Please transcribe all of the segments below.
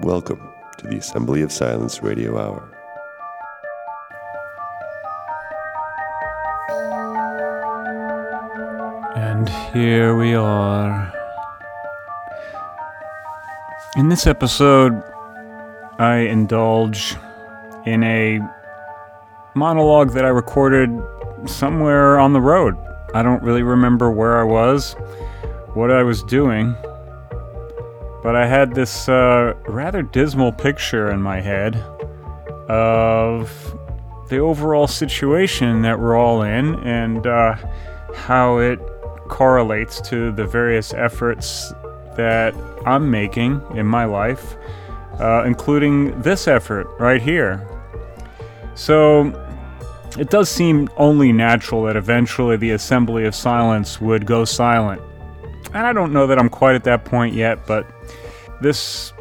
Welcome to the Assembly of Silence Radio Hour. And here we are. In this episode, I indulge in a monologue that I recorded somewhere on the road. I don't really remember where I was, what I was doing, but I had this uh, rather dismal picture in my head of the overall situation that we're all in and uh, how it correlates to the various efforts that I'm making in my life, uh, including this effort right here. So, it does seem only natural that eventually the Assembly of Silence would go silent. And I don't know that I'm quite at that point yet, but this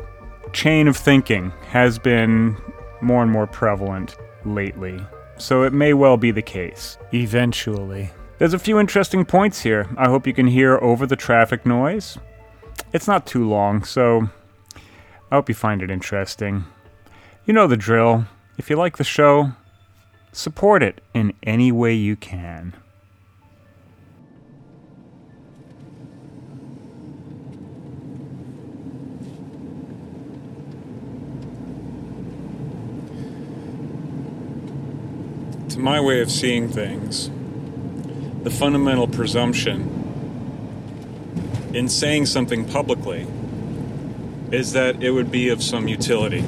chain of thinking has been more and more prevalent lately. So it may well be the case, eventually. There's a few interesting points here. I hope you can hear over the traffic noise. It's not too long, so I hope you find it interesting. You know the drill. If you like the show, support it in any way you can. My way of seeing things, the fundamental presumption in saying something publicly is that it would be of some utility.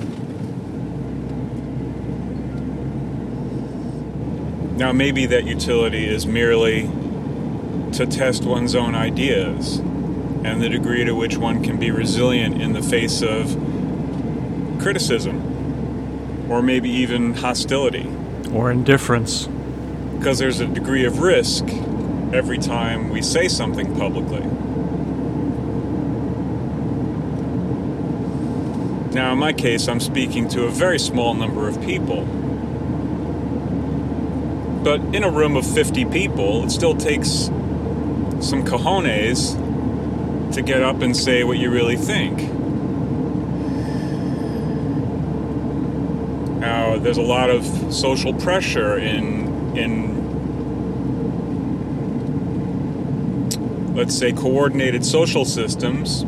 Now, maybe that utility is merely to test one's own ideas and the degree to which one can be resilient in the face of criticism or maybe even hostility or indifference. Because there's a degree of risk every time we say something publicly. Now, in my case, I'm speaking to a very small number of people. But in a room of 50 people, it still takes some cojones to get up and say what you really think. Now, there's a lot of social pressure in in let's say coordinated social systems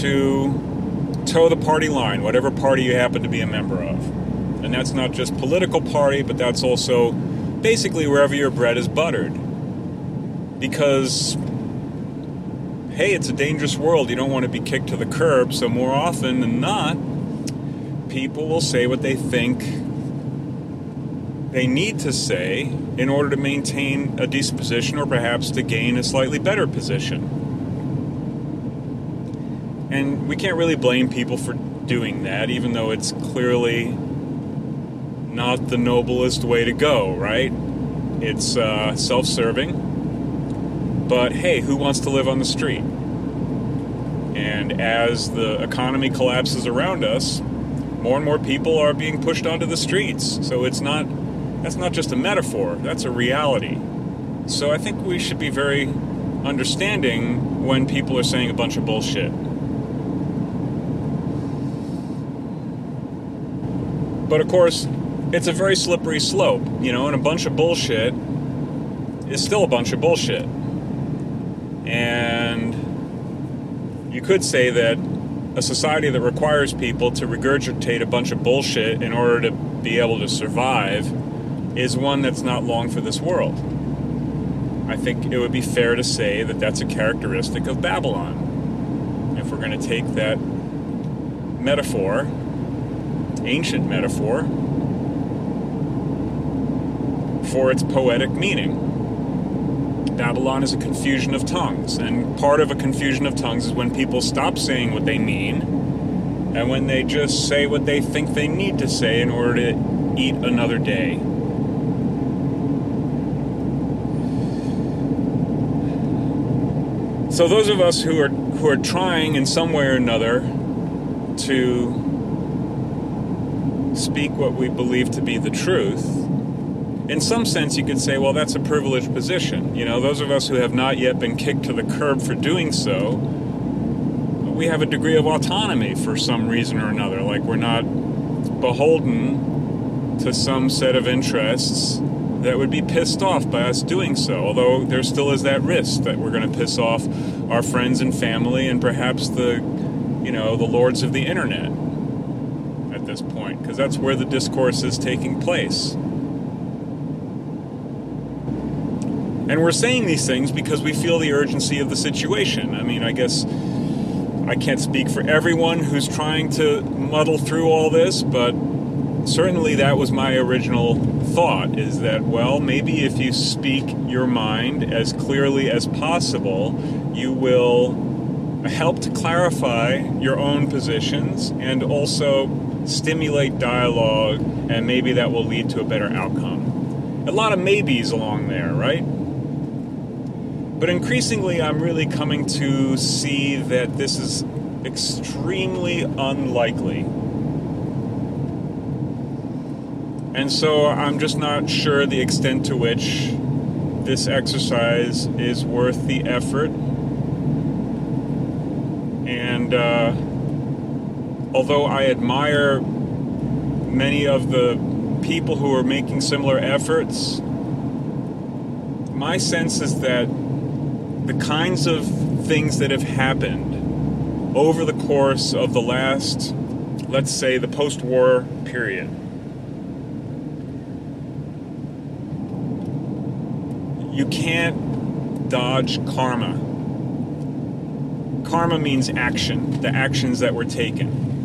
to toe the party line, whatever party you happen to be a member of. And that's not just political party, but that's also basically wherever your bread is buttered. Because hey, it's a dangerous world. You don't want to be kicked to the curb, so more often than not, people will say what they think they need to say in order to maintain a decent position or perhaps to gain a slightly better position. And we can't really blame people for doing that, even though it's clearly not the noblest way to go, right? It's uh, self serving. But hey, who wants to live on the street? And as the economy collapses around us, more and more people are being pushed onto the streets. So it's not that's not just a metaphor, that's a reality. So I think we should be very understanding when people are saying a bunch of bullshit. But of course, it's a very slippery slope, you know, and a bunch of bullshit is still a bunch of bullshit. And you could say that a society that requires people to regurgitate a bunch of bullshit in order to be able to survive is one that's not long for this world. I think it would be fair to say that that's a characteristic of Babylon. If we're going to take that metaphor, ancient metaphor, for its poetic meaning. Babylon is a confusion of tongues, and part of a confusion of tongues is when people stop saying what they mean and when they just say what they think they need to say in order to eat another day. So those of us who are who are trying in some way or another to speak what we believe to be the truth, in some sense you could say, well, that's a privileged position. You know, those of us who have not yet been kicked to the curb for doing so, we have a degree of autonomy for some reason or another. Like we're not beholden to some set of interests that would be pissed off by us doing so. Although there still is that risk that we're going to piss off our friends and family and perhaps the, you know, the lords of the internet at this point, because that's where the discourse is taking place. And we're saying these things because we feel the urgency of the situation. I mean, I guess I can't speak for everyone who's trying to muddle through all this, but certainly that was my original thought is that, well, maybe if you speak your mind as clearly as possible, you will help to clarify your own positions and also stimulate dialogue, and maybe that will lead to a better outcome. A lot of maybes along there, right? But increasingly, I'm really coming to see that this is extremely unlikely. And so I'm just not sure the extent to which this exercise is worth the effort. And uh, although I admire many of the people who are making similar efforts, my sense is that the kinds of things that have happened over the course of the last, let's say, the post war period. You can't dodge karma. Karma means action, the actions that were taken.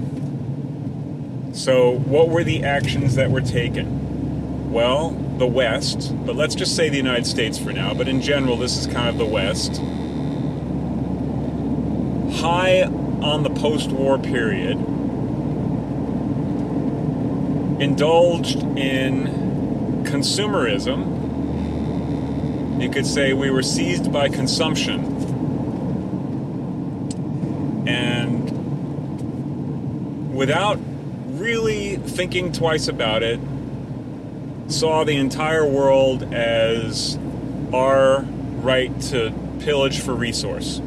So, what were the actions that were taken? Well, the West, but let's just say the United States for now, but in general, this is kind of the West. High on the post war period, indulged in consumerism. You could say we were seized by consumption. And without really thinking twice about it, saw the entire world as our right to pillage for resource.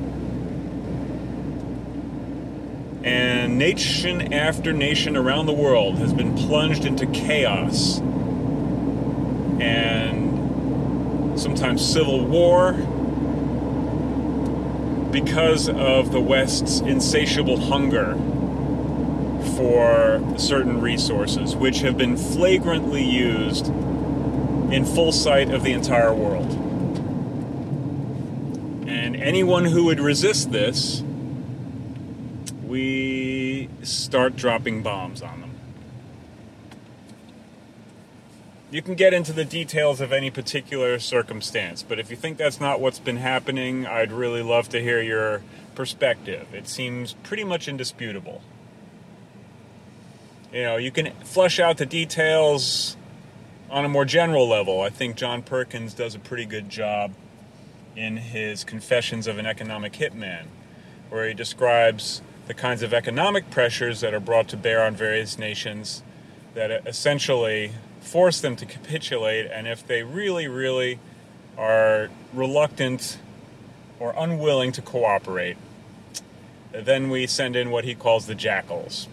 And nation after nation around the world has been plunged into chaos and sometimes civil war because of the West's insatiable hunger for certain resources, which have been flagrantly used in full sight of the entire world. And anyone who would resist this, we start dropping bombs on them. You can get into the details of any particular circumstance, but if you think that's not what's been happening, I'd really love to hear your perspective. It seems pretty much indisputable you know, you can flesh out the details on a more general level. I think John Perkins does a pretty good job in his Confessions of an Economic Hitman, where he describes the kinds of economic pressures that are brought to bear on various nations that essentially force them to capitulate, and if they really, really are reluctant or unwilling to cooperate, then we send in what he calls the jackals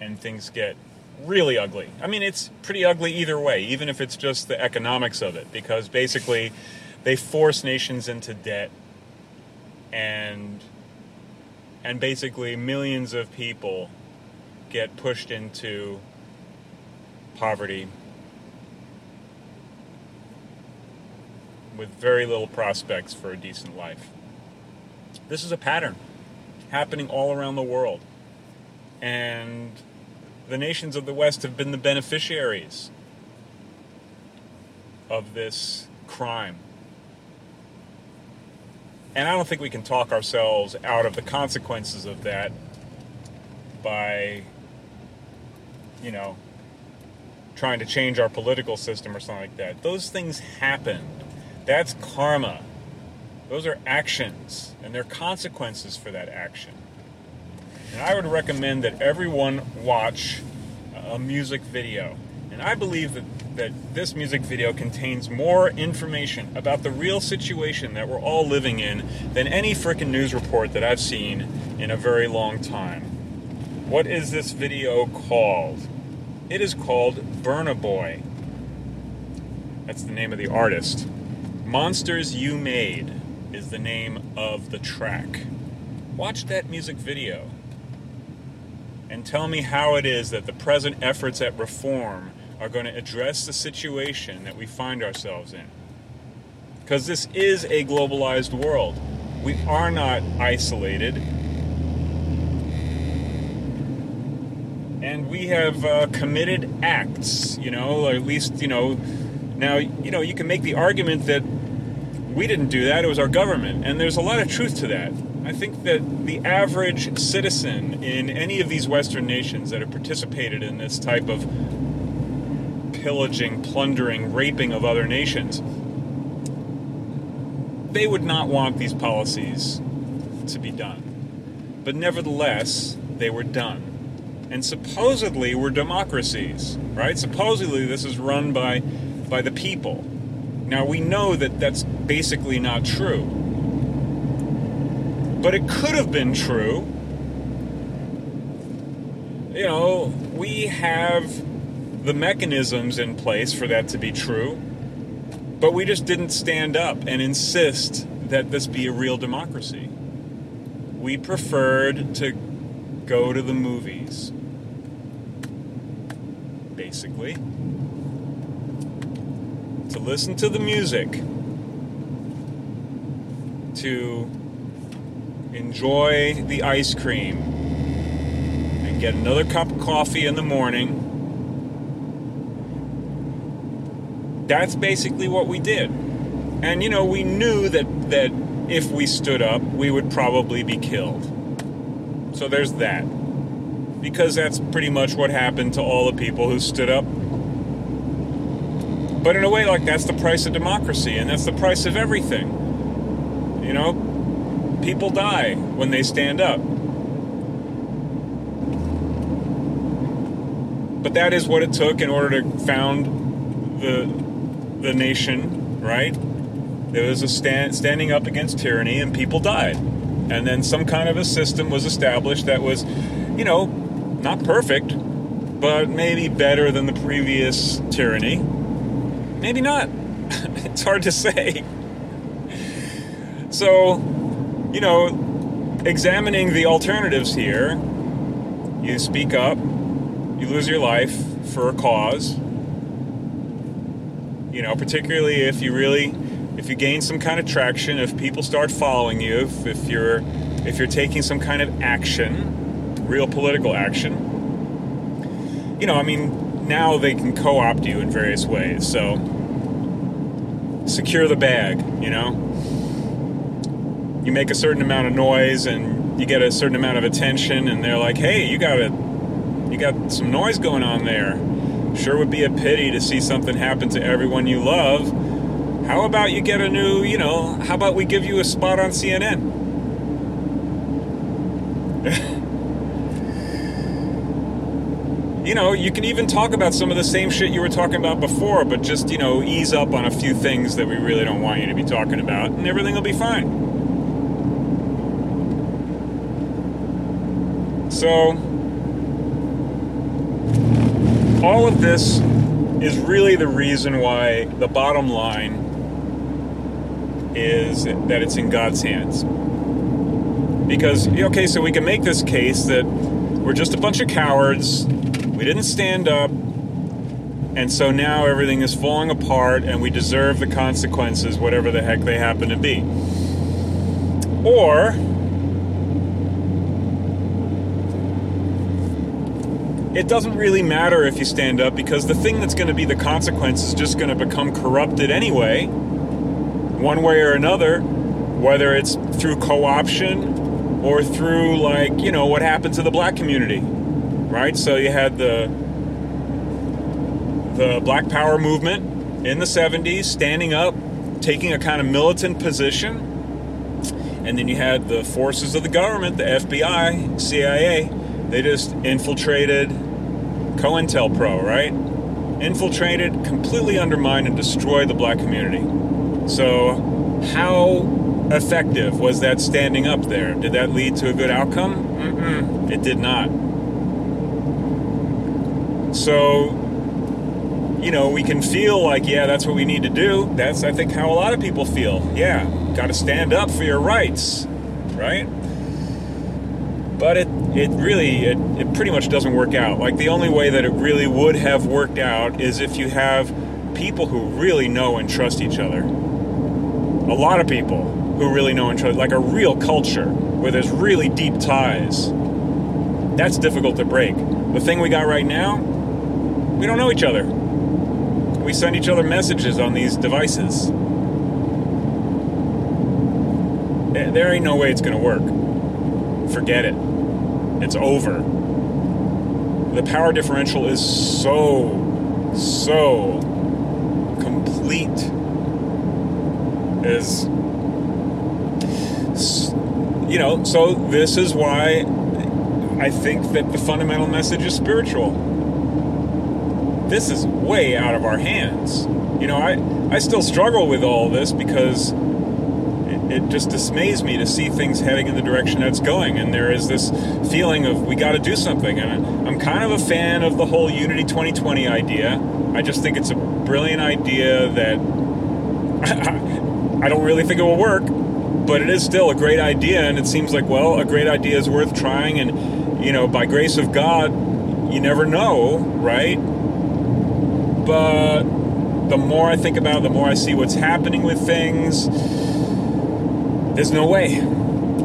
and things get really ugly. I mean, it's pretty ugly either way, even if it's just the economics of it, because basically they force nations into debt and and basically millions of people get pushed into poverty with very little prospects for a decent life. This is a pattern happening all around the world. And the nations of the West have been the beneficiaries of this crime. And I don't think we can talk ourselves out of the consequences of that by, you know, trying to change our political system or something like that. Those things happened. That's karma. Those are actions, and there are consequences for that action. And I would recommend that everyone watch uh, a music video. And I believe that, that this music video contains more information about the real situation that we're all living in than any frickin' news report that I've seen in a very long time. What is this video called? It is called Burna Boy. That's the name of the artist. Monsters You Made is the name of the track. Watch that music video and tell me how it is that the present efforts at reform are going to address the situation that we find ourselves in. Because this is a globalized world. We are not isolated. And we have uh, committed acts, you know, or at least, you know, now, you know, you can make the argument that we didn't do that, it was our government. And there's a lot of truth to that. I think that the average citizen in any of these Western nations that have participated in this type of pillaging, plundering, raping of other nations, they would not want these policies to be done. But nevertheless, they were done. And supposedly we're democracies, right? Supposedly this is run by by the people. Now we know that that's basically not true. But it could have been true. You know, we have the mechanisms in place for that to be true, but we just didn't stand up and insist that this be a real democracy. We preferred to go to the movies, basically, to listen to the music, to enjoy the ice cream, and get another cup of coffee in the morning that's basically what we did. And you know, we knew that that if we stood up, we would probably be killed. So there's that. Because that's pretty much what happened to all the people who stood up. But in a way, like that's the price of democracy, and that's the price of everything. You know, people die when they stand up. But that is what it took in order to found the the nation, right? There was a stand, standing up against tyranny, and people died. And then some kind of a system was established that was, you know, not perfect, but maybe better than the previous tyranny. Maybe not. it's hard to say. So, you know, examining the alternatives here, you speak up, you lose your life for a cause, you know, particularly if you really, if you gain some kind of traction, if people start following you, if, if you're, if you're taking some kind of action, real political action, you know, I mean, now they can co-opt you in various ways. So secure the bag, you know. You make a certain amount of noise and you get a certain amount of attention, and they're like, "Hey, you got a, you got some noise going on there." Sure would be a pity to see something happen to everyone you love. How about you get a new, you know, how about we give you a spot on CNN? you know, you can even talk about some of the same shit you were talking about before, but just, you know, ease up on a few things that we really don't want you to be talking about, and everything will be fine. So, all of this is really the reason why the bottom line is that it's in God's hands. Because, okay, so we can make this case that we're just a bunch of cowards, we didn't stand up, and so now everything is falling apart and we deserve the consequences, whatever the heck they happen to be. Or it doesn't really matter if you stand up because the thing that's going to be the consequence is just going to become corrupted anyway, one way or another, whether it's through co option or through, like, you know, what happened to the black community, right? So you had the, the Black Power movement in the 70s standing up, taking a kind of militant position. And then you had the forces of the government, the FBI, CIA, they just infiltrated COINTELPRO, right? infiltrated, completely undermined, and destroyed the black community. So, how effective was that standing up there? Did that lead to a good outcome? Mm-mm, it did not. So, you know, we can feel like, yeah, that's what we need to do. That's, I think, how a lot of people feel. Yeah, got to stand up for your rights, right? But it, it really, it, it pretty much doesn't work out. Like, the only way that it really would have worked out is if you have people who really know and trust each other. A lot of people who really know and trust, like a real culture where there's really deep ties. That's difficult to break. The thing we got right now, we don't know each other. We send each other messages on these devices. Eh, there ain't no way it's to work. Forget it. It's over. The power differential is so, so complete. Is, you know, so this is why I think that the fundamental message is spiritual. This is way out of our hands. You know, I, I still struggle with all this because it just dismays me to see things heading in the direction that's going. And there is this feeling of we got to do something. And I'm kind of a fan of the whole Unity 2020 idea. I just think it's a brilliant idea that I don't really think it will work, but it is still a great idea. And it seems like, well, a great idea is worth trying. And, you know, by grace of God, you never know, right? But the more I think about it, the more I see what's happening with things there's no way.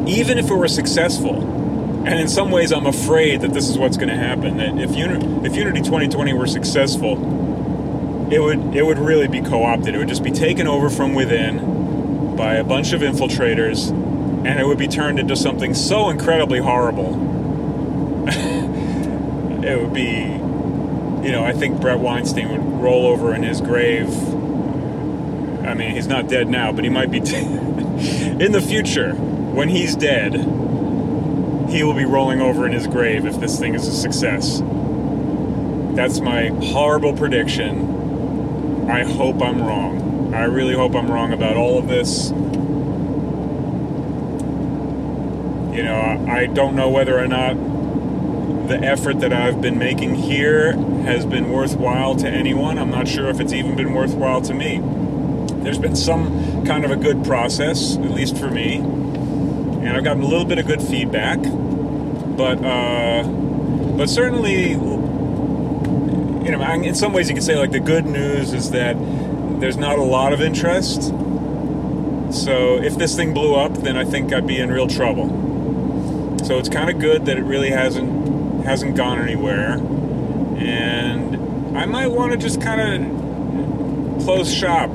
Even if it were successful, and in some ways I'm afraid that this is what's going to happen. That if, Uni- if Unity 2020 were successful, it would it would really be co-opted. It would just be taken over from within by a bunch of infiltrators, and it would be turned into something so incredibly horrible. it would be, you know, I think Bret Weinstein would roll over in his grave. I mean, he's not dead now, but he might be. T- in the future, when he's dead, he will be rolling over in his grave if this thing is a success. That's my horrible prediction. I hope I'm wrong. I really hope I'm wrong about all of this. You know, I don't know whether or not the effort that I've been making here has been worthwhile to anyone. I'm not sure if it's even been worthwhile to me. There's been some kind of a good process, at least for me, and I've gotten a little bit of good feedback. But uh, but certainly, you know, in some ways, you could say like the good news is that there's not a lot of interest. So if this thing blew up, then I think I'd be in real trouble. So it's kind of good that it really hasn't hasn't gone anywhere, and I might want to just kind of close shop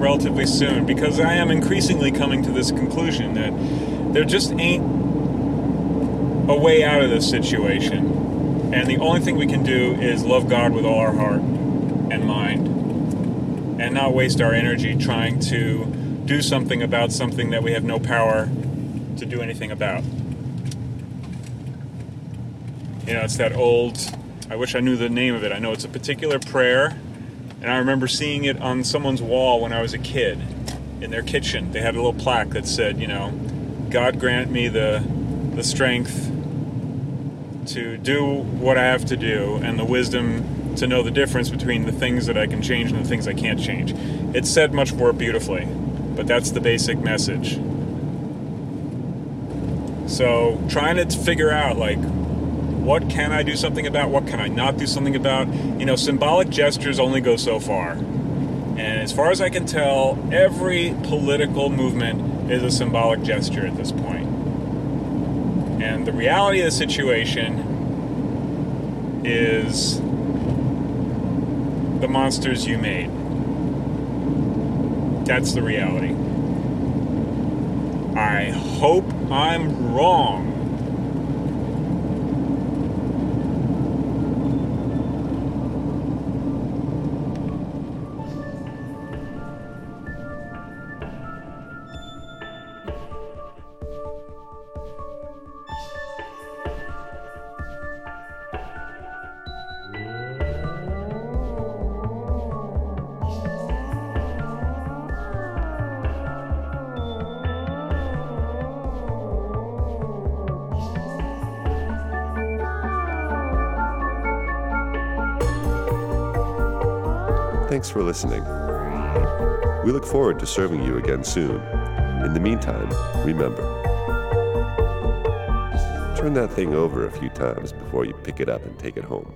relatively soon because I am increasingly coming to this conclusion that there just ain't a way out of this situation. And the only thing we can do is love God with all our heart and mind and not waste our energy trying to do something about something that we have no power to do anything about. You know, it's that old, I wish I knew the name of it. I know it's a particular prayer and I remember seeing it on someone's wall when I was a kid in their kitchen. They had a little plaque that said, you know, God grant me the the strength to do what I have to do and the wisdom to know the difference between the things that I can change and the things I can't change. It's said much more beautifully, but that's the basic message. So, trying to figure out like what can I do something about? What can I not do something about? You know, symbolic gestures only go so far. And as far as I can tell, every political movement is a symbolic gesture at this point. And the reality of the situation is the monsters you made. That's the reality. I hope I'm wrong. Thanks for listening. We look forward to serving you again soon. In the meantime, remember turn that thing over a few times before you pick it up and take it home.